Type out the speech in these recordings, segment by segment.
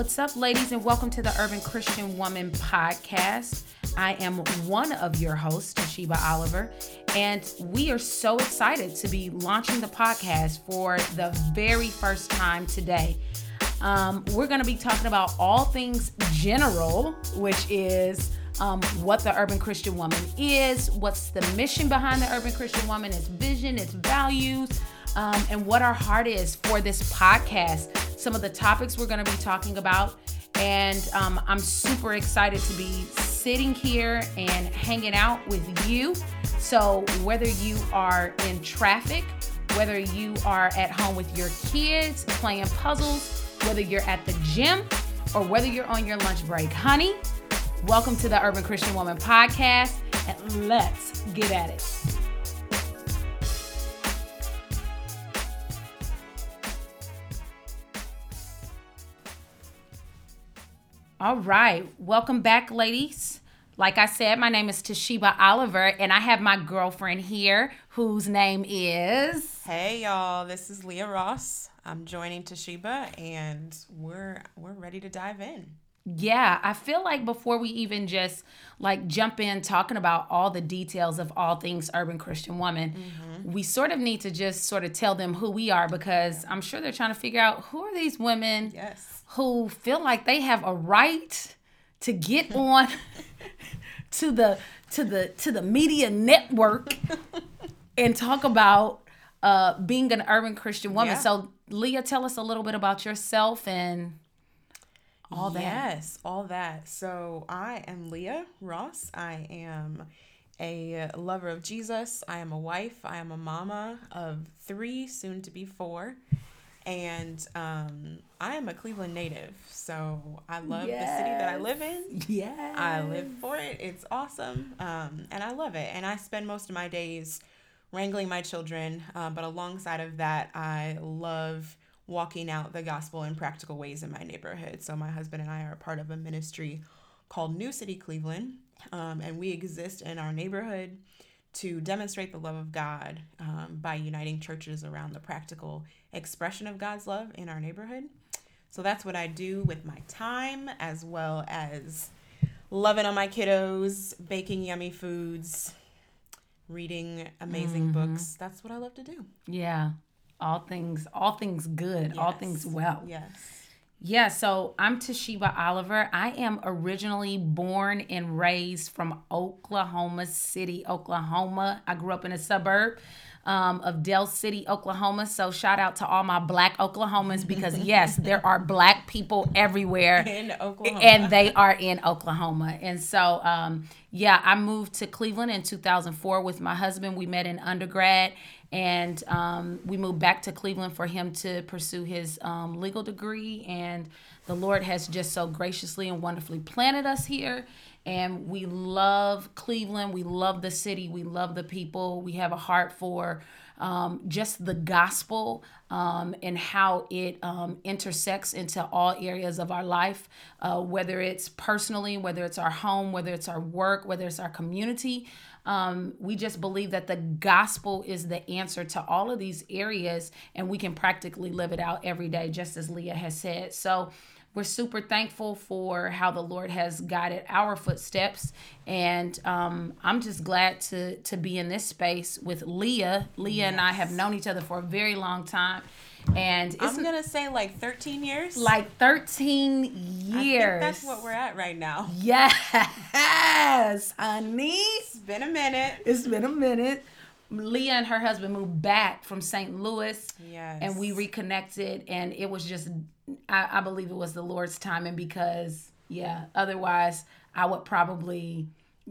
What's up, ladies, and welcome to the Urban Christian Woman podcast. I am one of your hosts, Toshiba Oliver, and we are so excited to be launching the podcast for the very first time today. Um, we're going to be talking about all things general, which is um, what the urban Christian woman is, what's the mission behind the urban Christian woman, its vision, its values, um, and what our heart is for this podcast. Some of the topics we're going to be talking about. And um, I'm super excited to be sitting here and hanging out with you. So, whether you are in traffic, whether you are at home with your kids playing puzzles, whether you're at the gym, or whether you're on your lunch break, honey, welcome to the Urban Christian Woman podcast. And let's get at it. All right. Welcome back, ladies. Like I said, my name is Toshiba Oliver, and I have my girlfriend here whose name is. Hey y'all, this is Leah Ross. I'm joining Toshiba and we're we're ready to dive in. Yeah, I feel like before we even just like jump in talking about all the details of all things urban Christian woman, mm-hmm. we sort of need to just sort of tell them who we are because I'm sure they're trying to figure out who are these women yes who feel like they have a right to get on to the to the to the media network and talk about uh, being an urban Christian woman. Yeah. So, Leah, tell us a little bit about yourself and all that. Yes, all that. So, I am Leah Ross. I am a lover of Jesus. I am a wife. I am a mama of three, soon to be four and um, I am a Cleveland native, so I love yes. the city that I live in. Yeah, I live for it. It's awesome, um, and I love it. And I spend most of my days wrangling my children, uh, but alongside of that, I love walking out the gospel in practical ways in my neighborhood. So my husband and I are part of a ministry called New City Cleveland, um, and we exist in our neighborhood to demonstrate the love of God um, by uniting churches around the practical expression of God's love in our neighborhood. So that's what I do with my time, as well as loving on my kiddos, baking yummy foods, reading amazing mm-hmm. books. That's what I love to do. Yeah. All things, all things good, yes. all things well. Yes. Yeah, so I'm Toshiba Oliver. I am originally born and raised from Oklahoma City, Oklahoma. I grew up in a suburb um, of Del City, Oklahoma. So shout out to all my black Oklahomans because yes, there are black people everywhere in Oklahoma, and they are in Oklahoma. And so um, yeah, I moved to Cleveland in 2004 with my husband. We met in undergrad, and um, we moved back to Cleveland for him to pursue his um, legal degree. And the Lord has just so graciously and wonderfully planted us here and we love Cleveland. We love the city. We love the people. We have a heart for um, just the gospel um, and how it um, intersects into all areas of our life, uh, whether it's personally, whether it's our home, whether it's our work, whether it's our community. Um, we just believe that the gospel is the answer to all of these areas, and we can practically live it out every day, just as Leah has said. So, we're super thankful for how the Lord has guided our footsteps, and um, I'm just glad to to be in this space with Leah. Leah yes. and I have known each other for a very long time, and I'm gonna say like 13 years. Like 13 years. that's what we're at right now. Yes, honey. It's been a minute. It's been a minute. Leah and her husband moved back from St. Louis. Yes. And we reconnected, and it was just, I, I believe it was the Lord's timing because, yeah, otherwise I would probably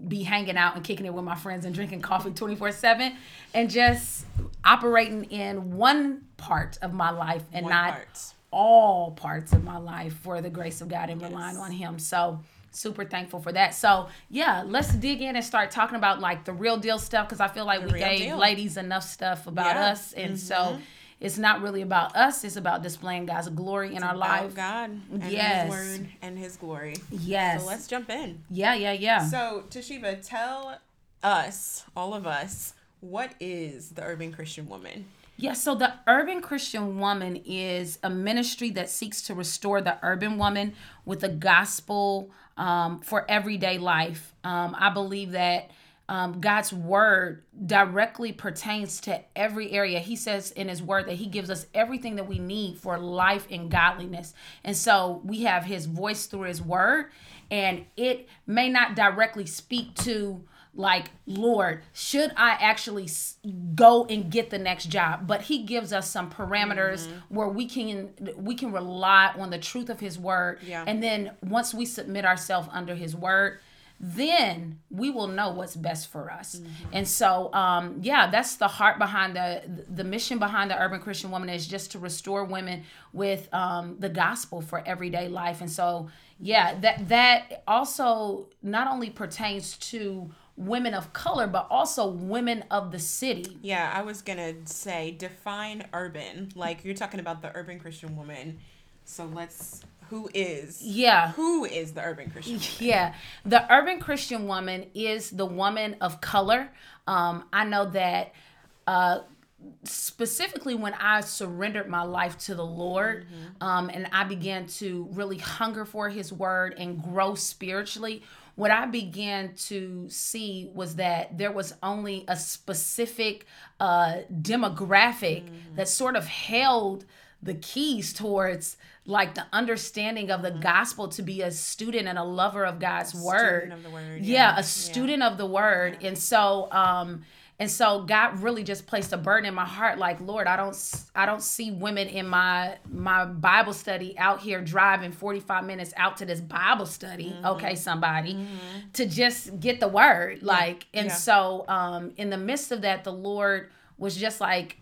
be hanging out and kicking it with my friends and drinking coffee 24 7 and just operating in one part of my life and one not part. all parts of my life for the grace of God and yes. relying on Him. So, super thankful for that. So yeah, let's dig in and start talking about like the real deal stuff because I feel like the we gave deal. ladies enough stuff about yeah. us, and mm-hmm. so it's not really about us. It's about displaying God's glory in it's our life. God, and yes, His word and His glory. Yes. So let's jump in. Yeah, yeah, yeah. So Toshiba, tell us, all of us, what is the urban Christian woman? Yeah, so the Urban Christian Woman is a ministry that seeks to restore the urban woman with the gospel um, for everyday life. Um, I believe that um, God's word directly pertains to every area. He says in his word that he gives us everything that we need for life and godliness. And so we have his voice through his word, and it may not directly speak to like lord should i actually go and get the next job but he gives us some parameters mm-hmm. where we can we can rely on the truth of his word yeah. and then once we submit ourselves under his word then we will know what's best for us mm-hmm. and so um yeah that's the heart behind the the mission behind the urban christian woman is just to restore women with um the gospel for everyday life and so yeah that that also not only pertains to women of color, but also women of the city. Yeah, I was gonna say define urban. Like you're talking about the urban Christian woman. So let's who is yeah who is the urban christian woman? yeah the urban christian woman is the woman of color um i know that uh specifically when I surrendered my life to the Lord mm-hmm. um, and I began to really hunger for His word and grow spiritually, what I began to see was that there was only a specific uh, demographic mm-hmm. that sort of held the keys towards like the understanding of the mm-hmm. gospel to be a student and a lover of God's a word. Of word. Yeah. yeah. a student yeah. of the word. And so um and so god really just placed a burden in my heart like lord i don't i don't see women in my my bible study out here driving 45 minutes out to this bible study mm-hmm. okay somebody mm-hmm. to just get the word like yeah. and yeah. so um in the midst of that the lord was just like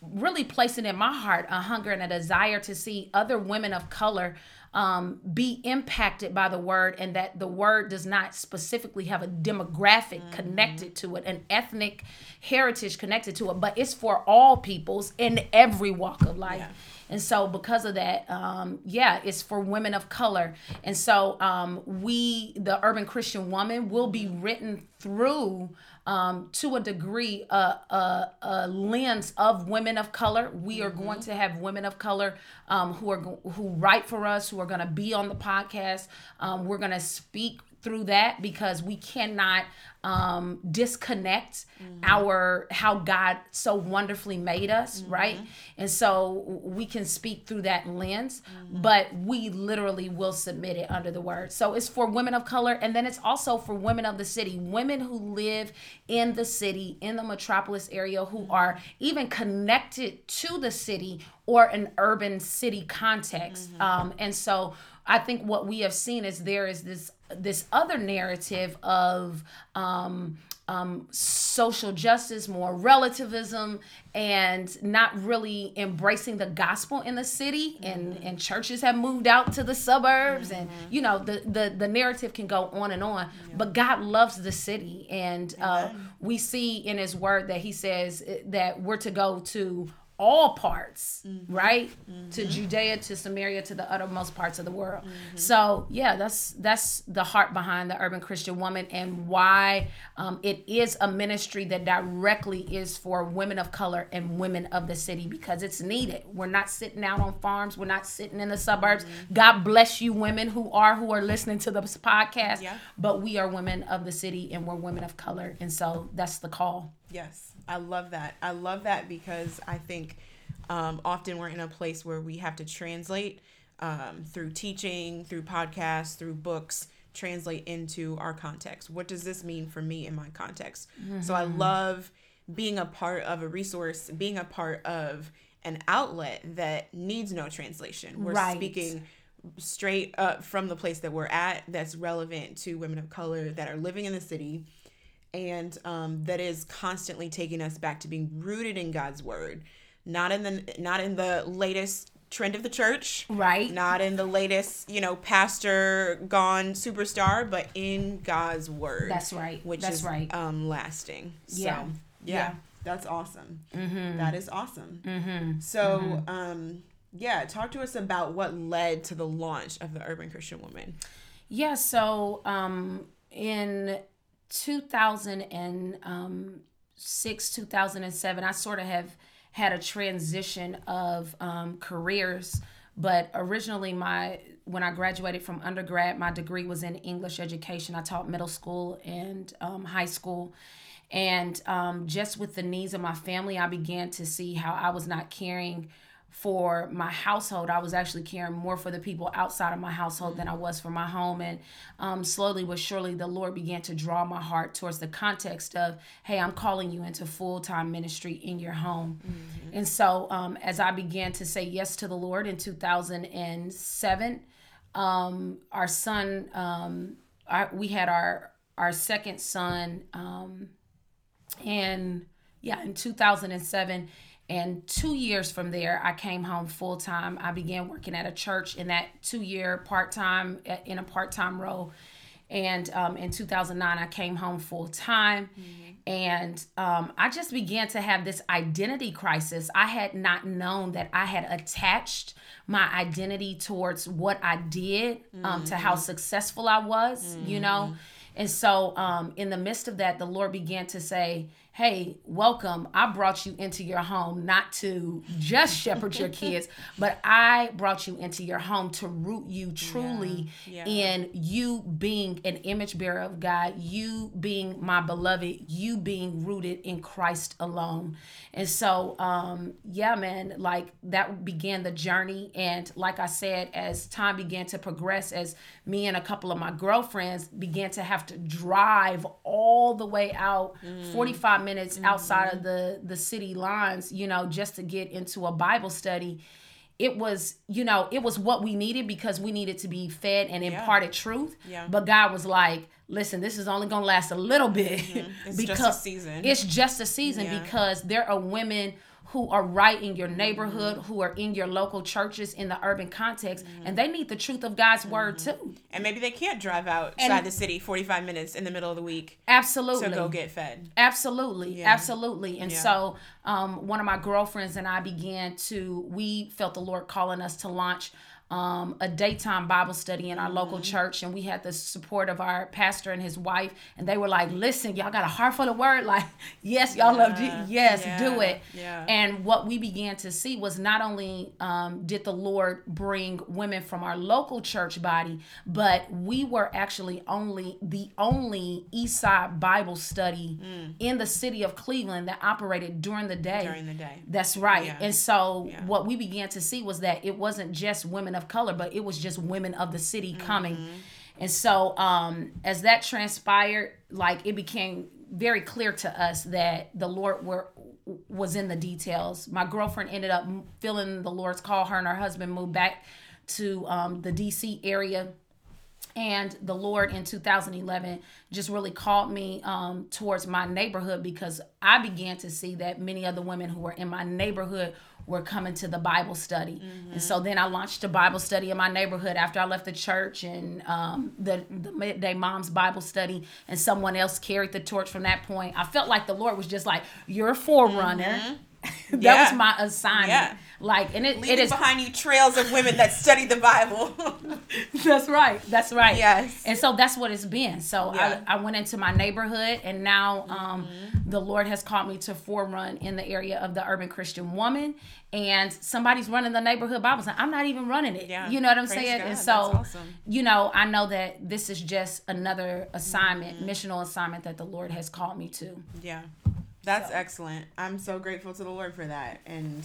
really placing in my heart a hunger and a desire to see other women of color um, be impacted by the word and that the word does not specifically have a demographic mm-hmm. connected to it, an ethnic heritage connected to it, but it's for all peoples in every walk of life. Yeah. And so, because of that, um, yeah, it's for women of color. And so, um, we, the Urban Christian Woman, will be written through um, to a degree a, a, a, lens of women of color. We are mm-hmm. going to have women of color um, who are who write for us, who are going to be on the podcast. Um, we're going to speak through that because we cannot um, disconnect mm-hmm. our how God so wonderfully made us, mm-hmm. right? And so we can speak through that lens, mm-hmm. but we literally will submit it under the word. So it's for women of color, and then it's also for women of the city, women who live in the city, in the metropolis area, who mm-hmm. are even connected to the city or an urban city context. Mm-hmm. Um, and so I think what we have seen is there is this this other narrative of um, um, social justice, more relativism, and not really embracing the gospel in the city. Mm-hmm. And, and churches have moved out to the suburbs, mm-hmm. and you know the, the the narrative can go on and on. Yeah. But God loves the city, and uh, we see in His Word that He says that we're to go to all parts, mm-hmm. right? Mm-hmm. To Judea, to Samaria, to the uttermost parts of the world. Mm-hmm. So yeah, that's that's the heart behind the Urban Christian Woman and why um, it is a ministry that directly is for women of color and women of the city because it's needed. We're not sitting out on farms. We're not sitting in the suburbs. Mm-hmm. God bless you, women who are who are listening to this podcast. Yeah. But we are women of the city and we're women of color, and so that's the call. Yes. I love that. I love that because I think um, often we're in a place where we have to translate um, through teaching, through podcasts, through books, translate into our context. What does this mean for me in my context? Mm-hmm. So I mm-hmm. love being a part of a resource, being a part of an outlet that needs no translation. We're right. speaking straight up from the place that we're at that's relevant to women of color that are living in the city and um, that is constantly taking us back to being rooted in God's word, not in the not in the latest trend of the church, right? Not in the latest, you know, pastor gone superstar, but in God's word. That's right. Which that's is right. Um, lasting. Yeah. So, yeah. yeah. That's awesome. Mm-hmm. That is awesome. Mm-hmm. So, mm-hmm. um, yeah, talk to us about what led to the launch of the Urban Christian Woman. Yeah, so um, in 2006 2007 i sort of have had a transition of um, careers. But originally, my when I graduated from undergrad, my degree was in English education. I taught middle school and um, high school. And um, just with the needs of my family, I began to see how I was not caring for my household. I was actually caring more for the people outside of my household than I was for my home. And um, slowly but surely, the Lord began to draw my heart towards the context of, hey, I'm calling you into full time ministry in your home. Mm-hmm. And so, um, as I began to say yes to the Lord in 2007, um, our son, um, our, we had our our second son, um, and yeah, in 2007 and two years from there, I came home full time. I began working at a church in that two year part time, in a part time role. And um, in 2009, I came home full time. Mm-hmm. And um, I just began to have this identity crisis. I had not known that I had attached my identity towards what I did, um, mm-hmm. to how mm-hmm. successful I was, mm-hmm. you know? Mm-hmm. And so, um, in the midst of that, the Lord began to say, hey, welcome. I brought you into your home not to just shepherd your kids, but I brought you into your home to root you truly yeah, yeah. in you being an image bearer of God, you being my beloved, you being rooted in Christ alone. And so, um, yeah, man, like that began the journey. And like I said, as time began to progress, as me and a couple of my girlfriends began to have to drive all the way out mm. 45 minutes mm-hmm. outside of the the city lines, you know, just to get into a Bible study. It was, you know, it was what we needed because we needed to be fed and imparted yeah. truth. Yeah. But God was like, listen, this is only gonna last a little bit mm-hmm. it's because just a season. It's just a season yeah. because there are women who are right in your neighborhood, mm-hmm. who are in your local churches in the urban context, mm-hmm. and they need the truth of God's mm-hmm. word too. And maybe they can't drive outside and, the city 45 minutes in the middle of the week. Absolutely. To go get fed. Absolutely. Yeah. Absolutely. And yeah. so um, one of my girlfriends and I began to, we felt the Lord calling us to launch um, a daytime Bible study in our mm-hmm. local church, and we had the support of our pastor and his wife, and they were like, "Listen, y'all got a heart full of word. Like, yes, y'all yeah. love Jesus. Yes, yeah. do it." Yeah. And what we began to see was not only um, did the Lord bring women from our local church body, but we were actually only the only Eastside Bible study mm. in the city of Cleveland that operated during the day. During the day. That's right. Yeah. And so what we began to see was that it wasn't just women of of color, but it was just women of the city coming. Mm-hmm. And so um, as that transpired, like it became very clear to us that the Lord were was in the details. My girlfriend ended up feeling the Lord's call. Her and her husband moved back to um, the DC area. And the Lord in 2011 just really called me um, towards my neighborhood because I began to see that many of the women who were in my neighborhood were coming to the Bible study. Mm-hmm. And so then I launched a Bible study in my neighborhood after I left the church and um, the, the midday mom's Bible study, and someone else carried the torch from that point. I felt like the Lord was just like, You're a forerunner. Mm-hmm. that yeah. was my assignment. Yeah. Like, and it, Leaving it is behind you trails of women that study the Bible. that's right. That's right. Yes. And so that's what it's been. So yeah. I, I went into my neighborhood, and now um, mm-hmm. the Lord has called me to forerun in the area of the urban Christian woman. And somebody's running the neighborhood Bible. I'm not even running it. Yeah. You know what I'm Praise saying? God. And so, awesome. you know, I know that this is just another assignment, mm-hmm. missional assignment that the Lord has called me to. Yeah. That's so. excellent. I'm so grateful to the Lord for that. And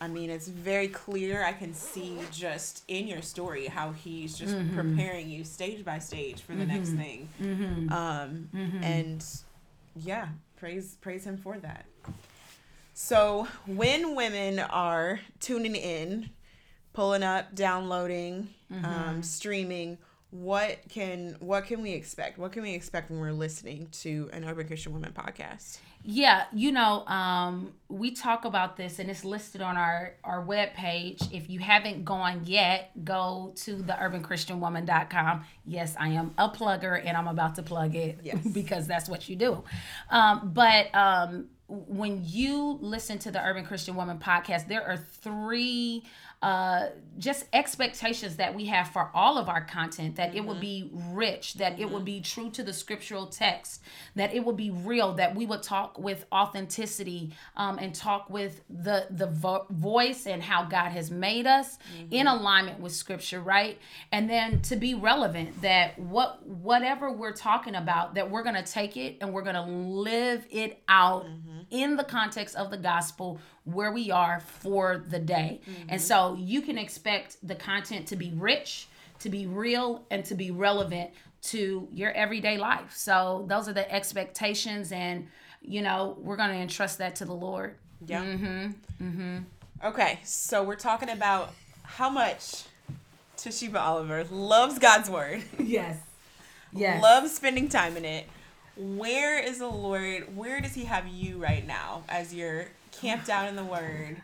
I mean, it's very clear. I can see just in your story how He's just mm-hmm. preparing you stage by stage for the mm-hmm. next thing. Mm-hmm. Um, mm-hmm. and yeah, praise praise Him for that. So when women are tuning in, pulling up, downloading, um, mm-hmm. streaming, what can what can we expect? What can we expect when we're listening to an Urban Christian Woman podcast? Yeah, you know, um, we talk about this and it's listed on our, our web page. If you haven't gone yet, go to the urbanchristianwoman.com. Yes, I am a plugger and I'm about to plug it yes. because that's what you do. Um, but um, when you listen to the Urban Christian Woman podcast, there are three uh, just expectations that we have for all of our content that it would be rich that it would be true to the scriptural text that it would be real that we would talk with authenticity um, and talk with the the vo- voice and how god has made us in alignment with scripture right? And then to be relevant that what whatever we're talking about that we're going to take it and we're going to live it out in the context of the gospel where we are for the day. And so you can expect the content to be rich, to be real, and to be relevant to your everyday life. So those are the expectations, and you know, we're going to entrust that to the Lord. Yeah. Mm-hmm. Okay, so we're talking about how much Toshiba Oliver loves God's word, Yes. Yes. loves spending time in it. Where is the Lord? Where does He have you right now as you're camped out in the Word?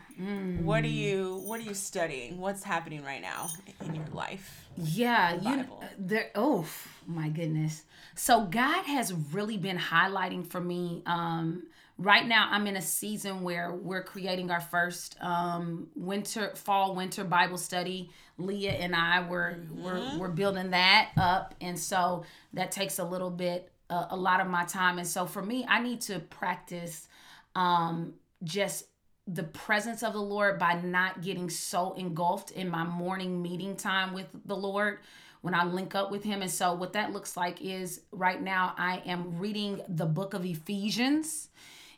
What are you What are you studying? What's happening right now in your life? Yeah, you Bible. there. Oh my goodness! So God has really been highlighting for me. Um, right now, I'm in a season where we're creating our first um, winter, fall, winter Bible study. Leah and I were we're we're building that up, and so that takes a little bit, uh, a lot of my time. And so for me, I need to practice um, just the presence of the Lord by not getting so engulfed in my morning meeting time with the Lord when I link up with Him. And so, what that looks like is right now I am reading the book of Ephesians.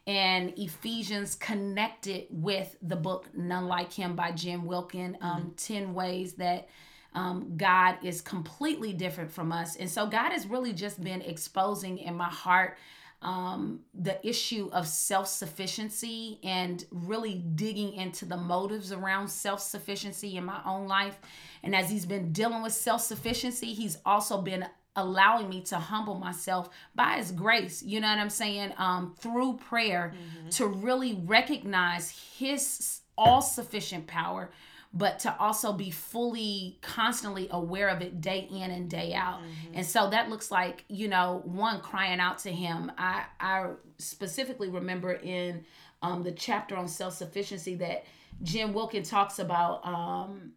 And Ephesians connected with the book None Like Him by Jen Wilkin, um, 10 ways that um, God is completely different from us. And so God has really just been exposing in my heart um, the issue of self sufficiency and really digging into the motives around self sufficiency in my own life. And as he's been dealing with self sufficiency, he's also been allowing me to humble myself by his grace you know what i'm saying um through prayer to really recognize his all sufficient power but to also be fully constantly aware of it day in and day out. And so that looks like you know one crying out to him. I i specifically remember in um the chapter on self-sufficiency that jen wilkin talks about um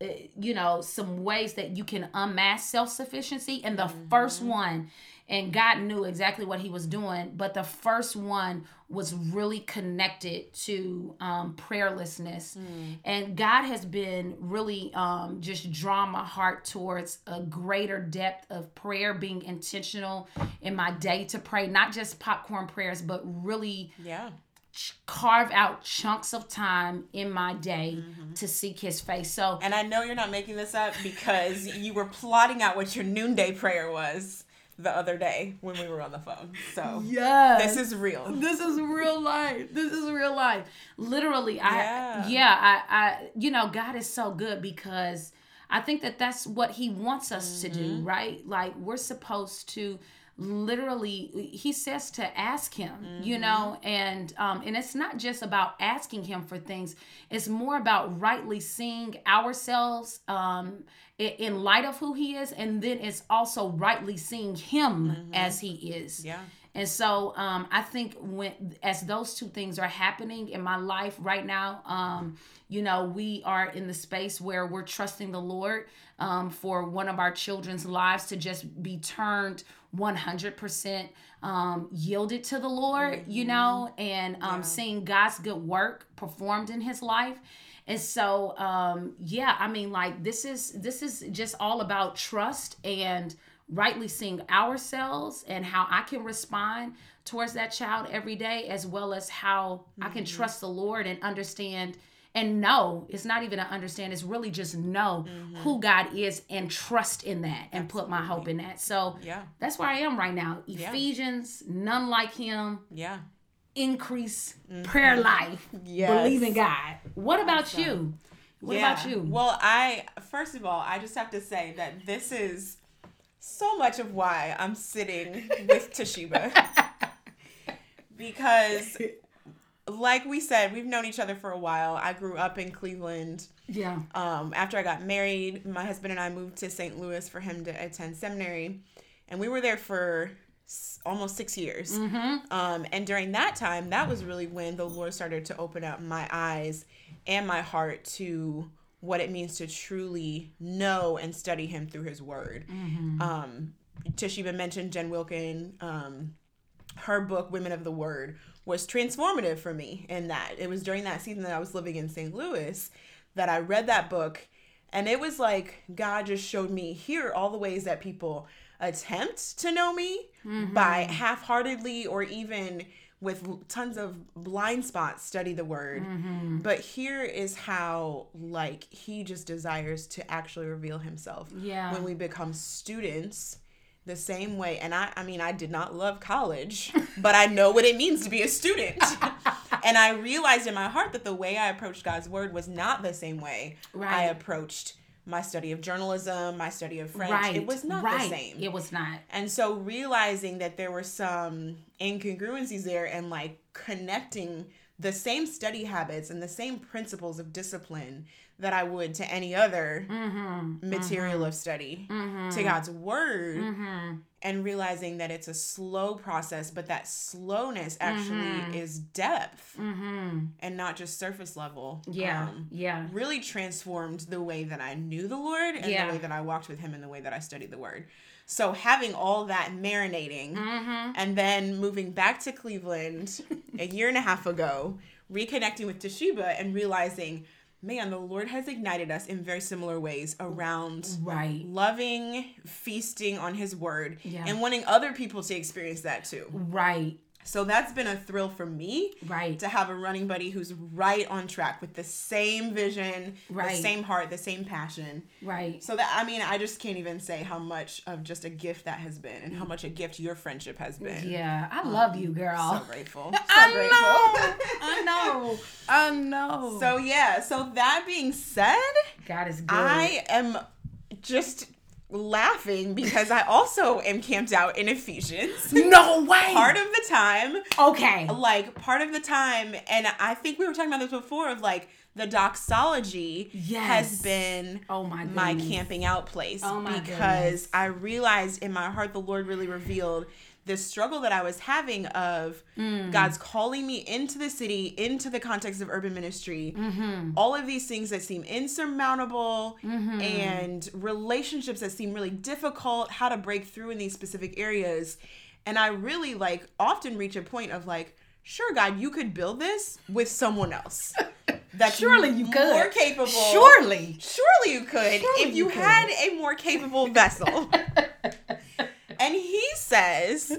you know some ways that you can unmask self-sufficiency and the first one. And god knew exactly what he was doing but the first one was really connected to um, prayerlessness. And god has been really um, just drawing my heart towards a greater depth of prayer being intentional in my day to pray not just popcorn prayers but really Yeah. Carve out chunks of time in my day mm-hmm. to seek his face. So And I know you're not making this up because you were plotting out what your noonday prayer was the other day when we were on the phone. So yeah, this is real. this is real life. This is real life. Literally i Yeah. yeah i i you know god is so good because i think that that's what he wants us to do mm-hmm. right? Like we're supposed to literally he says to ask him you know and um and it's not just about asking him for things. It's more about rightly seeing ourselves um in light of who he is and then it's also rightly seeing him as he is. Yeah. And so um, I think when as those two things are happening in my life right now, um, you know, we are in the space where we're trusting the Lord um, for one of our children's lives to just be turned 100% um, yielded to the Lord, you know, and um, seeing God's good work performed in his life. And so, um, yeah, I mean, like this is this is just all about trust and rightly seeing ourselves and how I can respond towards that child every day, as well as how I can mm-hmm. trust the Lord and understand and know. It's not even to understand, it's really just know mm-hmm. who God is and trust in that and put my hope in that. So Yeah. that's where I am right now. Ephesians, none like him, Yeah. increase mm-hmm. prayer life, Yes. believe in God. What about you? What about you? Well, I first of all, I just have to say that this is so much of why I'm sitting with Toshiba. because like we said, we've known each other for a while. I grew up in Cleveland. yeah. Um, after I got married, my husband and I moved to St. Louis for him to attend seminary, and we were there for s- almost six years. Um, and during that time, that was really when the Lord started to open up my eyes and my heart to what it means to truly know and study him through his word. Um, Toshiba mentioned Jen Wilkin. Um, her book, Women of the Word, was transformative for me in that. It was during that season that I was living in St. Louis that I read that book. And it was like God just showed me here all the ways that people attempt to know me by mm-hmm. half heartedly or even with tons of blind spots study the word. Mm-hmm. But here is how, like, he just desires to actually reveal himself Yeah. when we become students the same way and I I mean I did not love college, but I know what it means to be a student. and I realized in my heart that the way I approached God's word was not the same way I approached my study of journalism, my study of French. right. It was not right. the same. It was not. And so realizing that there were some incongruencies there and like connecting the same study habits and the same principles of discipline that I would to any other Mm-hmm. material of study to God's word Mm-hmm. and realizing that it's a slow process, but that slowness actually is depth and not just surface level. Mm-hmm. Yeah. Um, yeah. really transformed the way that I knew the Lord and Yeah. the way that I walked with Him and the way that I studied the Word. So having all that marinating Mm-hmm. and then moving back to Cleveland a year and a half ago, reconnecting with Toshiba and realizing, man, the Lord has ignited us in very similar ways around Right. loving, feasting on His Word, Yeah. and wanting other people to experience that too. Right. So that's been a thrill for me Right. to have a running buddy who's right on track with the same vision, Right. the same heart, the same passion. Right. So that I mean, I just can't even say how much of just a gift that has been and how much a gift your friendship has been. Yeah. I um, love you, girl. So grateful. So I grateful. know. I know. I know. so yeah, so that being said, God is good. I am just laughing because I also am camped out in Ephesians. no way. Part of the time, okay. like part of the time and i think we were talking about this before of like the doxology Yes. has been Oh my my camping out place Oh my because goodness. i realized in my heart the lord really revealed this struggle that i was having of Mm. god's calling me into the city into the context of urban ministry Mm-hmm. all of these things that seem insurmountable and relationships that seem really difficult how to break through in these specific areas and i really like often reach a point of like sure god you could build this with someone else that's Surely you could. more capable Surely. surely you could Surely if you, you could. had a more capable vessel and he says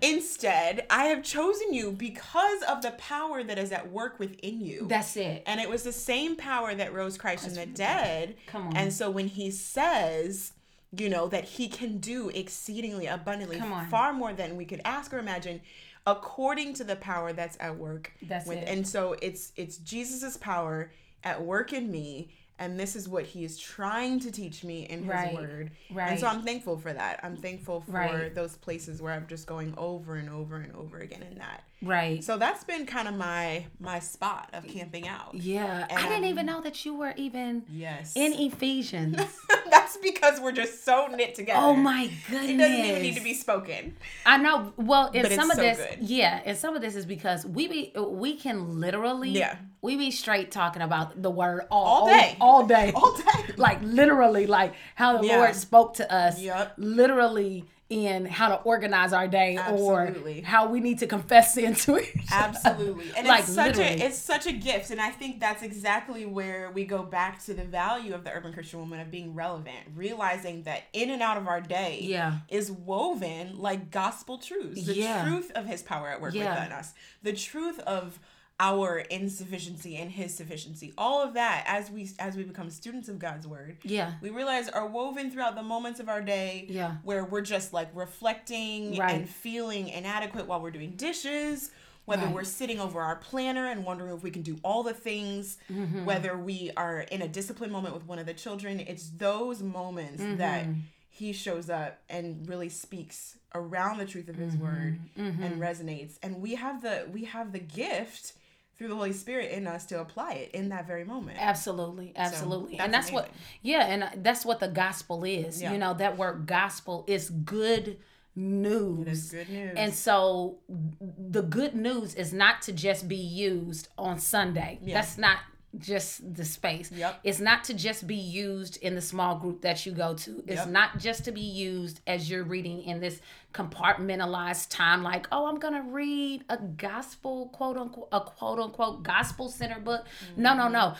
instead i have chosen you because of the power that is at work within you That's it. and it was the same power that rose Christ from the dead. Come on. And so when he says, you know, that he can do exceedingly abundantly, Come on. far more than we could ask or imagine, according to the power that's at work. That's it. And so it's it's Jesus's power at work in me. And this is what he is trying to teach me in his Right. word. Right. And so I'm thankful for that. I'm thankful for Right. those places where I'm just going over and over and over again in that. Right. So that's been kind of my my spot of camping out. yeah. I didn't even know that you were even Yes. in Ephesians. That's because we're just so knit together. oh my goodness. It doesn't even need to be spoken. I know. Well, and But it's some of so this, good. yeah, and some of this is because we be we can literally, Yeah. we be straight talking about the word all, All day. all day, All day. like literally, like how the Yeah. Lord spoke to us, Yep. literally in how to organize our day Absolutely. or how we need to confess sin to each other. Absolutely. And Like, it's such literally. a it's such a gift. And I think that's exactly where we go back to the value of the urban Christian woman of being relevant, realizing that in and out of our day Yeah. is woven like gospel truths. The Yeah. truth of his power at work Yeah. within us. The truth of our insufficiency and his sufficiency. All of that as we as we become students of God's word. Yeah. we realize are woven throughout the moments of our day Yeah. where we're just like reflecting Right. and feeling inadequate while we're doing dishes whether Right. we're sitting over our planner and wondering if we can do all the things Mm-hmm. whether we are in a discipline moment with one of the children it's those moments Mm-hmm. that he shows up and really speaks around the truth of his Mm-hmm. word and resonates and we have the we have the gift through the holy spirit in us to apply it in that very moment Absolutely, absolutely, and that's that's what, yeah, and that's what the gospel is. Yeah. You know, that word gospel is good news. It is good news. And so, the good news is not to just be used on Sunday. Yeah. That's not just the space. Yep. It's not to just be used in the small group that you go to. It's Yep. not just to be used as you're reading in this compartmentalized time like, oh, I'm going to read a gospel quote unquote a quote unquote gospel center book. No, no, no.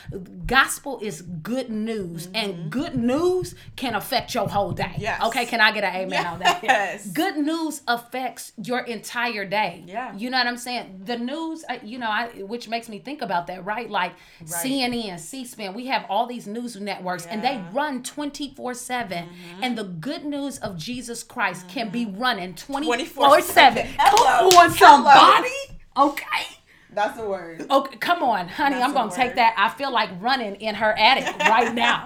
Gospel is good news and mm-hmm. good news can affect your whole day. Yes. Okay, can I get an amen on that? Yes. Good news affects your entire day. Yeah. You know what I'm saying? The news, uh, you know, I, which makes me think about that, right? Like CNN, C-SPAN, we have all these news networks and they run 24 7. And mm-hmm. the good news of Jesus Christ can be mm-hmm. running 24 7. Come on, somebody. Okay. That's the word. Okay, come on, honey. That's I'm gonna take that. I feel like running in her attic right now.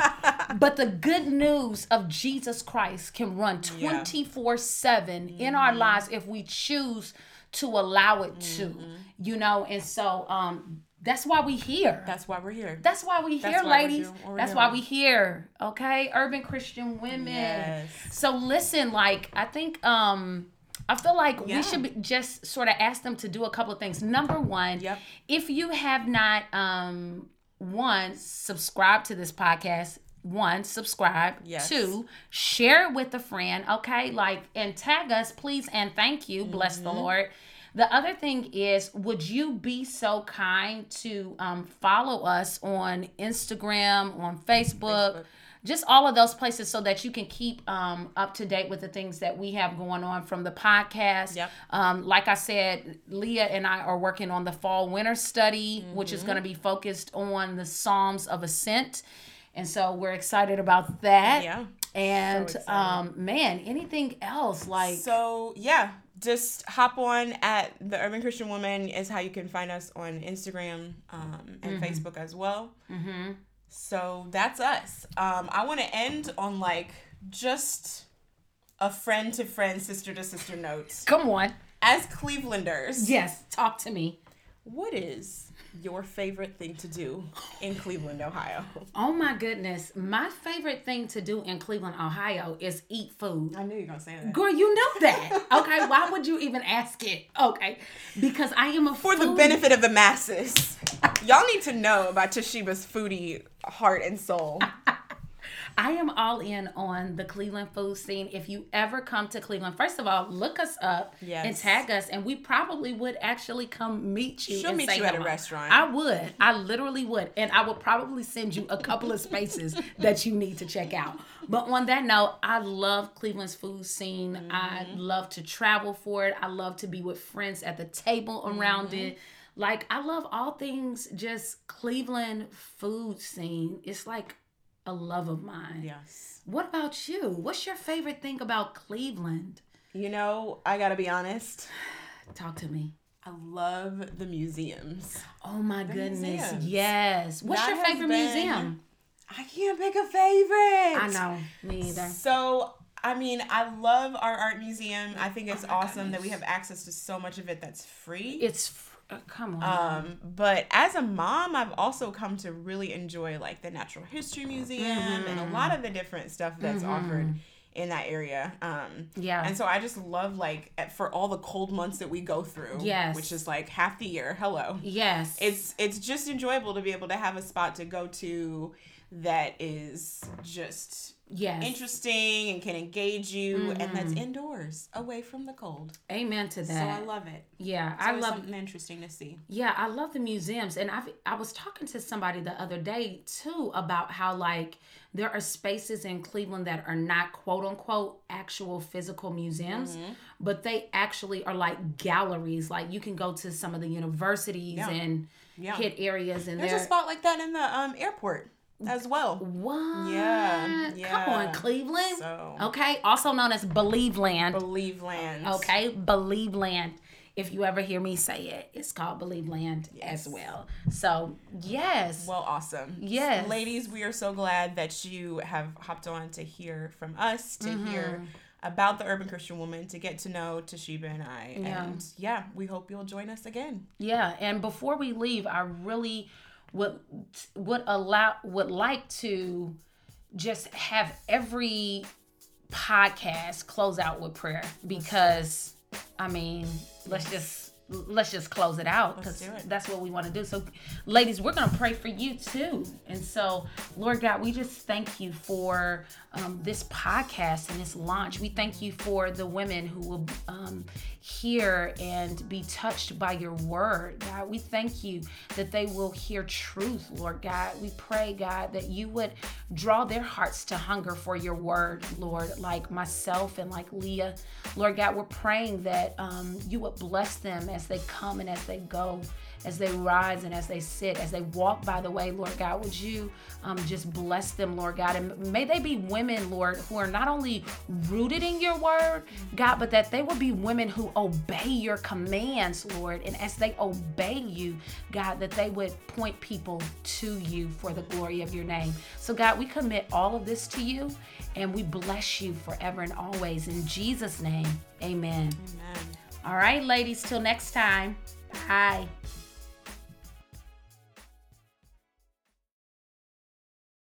but the good news of Jesus Christ can run 24 7 in our Mm-hmm. lives if we choose to allow it to. Mm-hmm. You know, and so um that's why we here. That's why we're here. That's why we here, ladies. That's why we here. Okay, urban Christian women. Yes. So listen, like I think um I feel like Yeah. we should be, just sort of ask them to do a couple of things. Number one, Yep. if you have not um one subscribe to this podcast one subscribe Yes. two share it with a friend okay like and tag us please and thank you bless the Mm-hmm. lord the other thing is would you be so kind to um, follow us on instagram on facebook, Facebook. just all of those places so that you can keep um, up to date with the things that we have going on from the podcast. Yep. Um, like I said, Leah and I are working on the fall winter study, which is going to be focused on the Psalms of Ascent. And so we're excited about that. Yeah. And So um, man, anything else like So yeah, just hop on at the Urban Christian Woman is how you can find us on Instagram um, and Facebook as well. hmm So that's us. Um, I want to end on like just a friend to friend, sister to sister note. come on. As Clevelanders, Yes, talk to me. What is your favorite thing to do in Cleveland, Ohio? Oh my goodness. My favorite thing to do in Cleveland, Ohio is eat food. I knew you were gonna say that. Girl, you know that. Okay, why would you even ask it? Okay, because I am a For the benefit of the masses, y'all need to know about Toshiba's foodie heart and soul. I am all in on the Cleveland food scene. If you ever come to Cleveland, first of all, look us up and tag us, and we probably would actually come meet you. She'll meet say you at a restaurant. I would. I literally would, and I would probably send you a couple of spaces that you need to check out. But on that note, I love Cleveland's food scene. I Mm-hmm. love to travel for it. I love to be with friends at the table around Mm-hmm. it. Like I love all things just Cleveland food scene. It's like a love of mine. Yes. What about you? What's your favorite thing about Cleveland? You know, I gotta be honest. Talk to me. I love the museums. Oh my goodness. museums. Yes. What's That your favorite been- museum? I can't pick a favorite. I know. Me either. So, I mean, I love our art museum. I think oh it's Oh awesome that we have access to so much of it that's free. It's fr- uh, come on. Um, but as a mom, I've also come to really enjoy like the Natural History Museum and Mm-hmm. a lot of the different stuff that's offered in that area. Um, yeah. and so I just love like for all the cold months that we go through, Yes. which is like half the year. Hello. yes. It's it's just enjoyable to be able to have a spot to go to that is just yes. interesting and can engage you and that's Mm-hmm. indoors away from the cold. Amen to that. So. I love it. yeah, It's I love something interesting to see. Yeah, I love the museums, and I I was talking to somebody the other day too about how like there are spaces in Cleveland that are not quote unquote actual physical museums, Mm-hmm. but they actually are like galleries. Like you can go to some of the universities Yeah. and Yeah. hit areas, and There's a spot like that in the um airport as well. what? Yeah, come on. Cleveland. So Okay, also known as Believe Land. believe lands. Okay, Believe Land. If you ever hear me say it, it's called Believe Land Yes. as well. So, yes. Well, awesome. Yes. Ladies, we are so glad that you have hopped on to hear from us, to Mm-hmm. hear about the Urban Christian Woman, to get to know Toshiba and I. Yeah. And yeah, we hope you'll join us again. Yeah, and before we leave, I really would would allow would like to just have every podcast close out with prayer. Because I mean, let's just let's just close it out because that's what we want to do. So, ladies, we're going to pray for you too. And so, Lord God, we just thank you for um, this podcast and this launch. We thank you for the women who will um, hear and be touched by your word, God. We thank you that they will hear truth, Lord God. We pray, God, that you would draw their hearts to hunger for your word, Lord, like myself and like Leah. Lord God, we're praying that um, you would bless them as they come and as they go as they rise and as they sit, as they walk by the way, Lord God, would you um, just bless them, Lord God? And may they be women, Lord, who are not only rooted in your word, God, but that they will be women who obey your commands, Lord. And as they obey you, God, that they would point people to you for the glory of your name. So, God, we commit all of this to you and we bless you forever and always. In Jesus' name, amen. Amen. All right, ladies, till next time. Bye.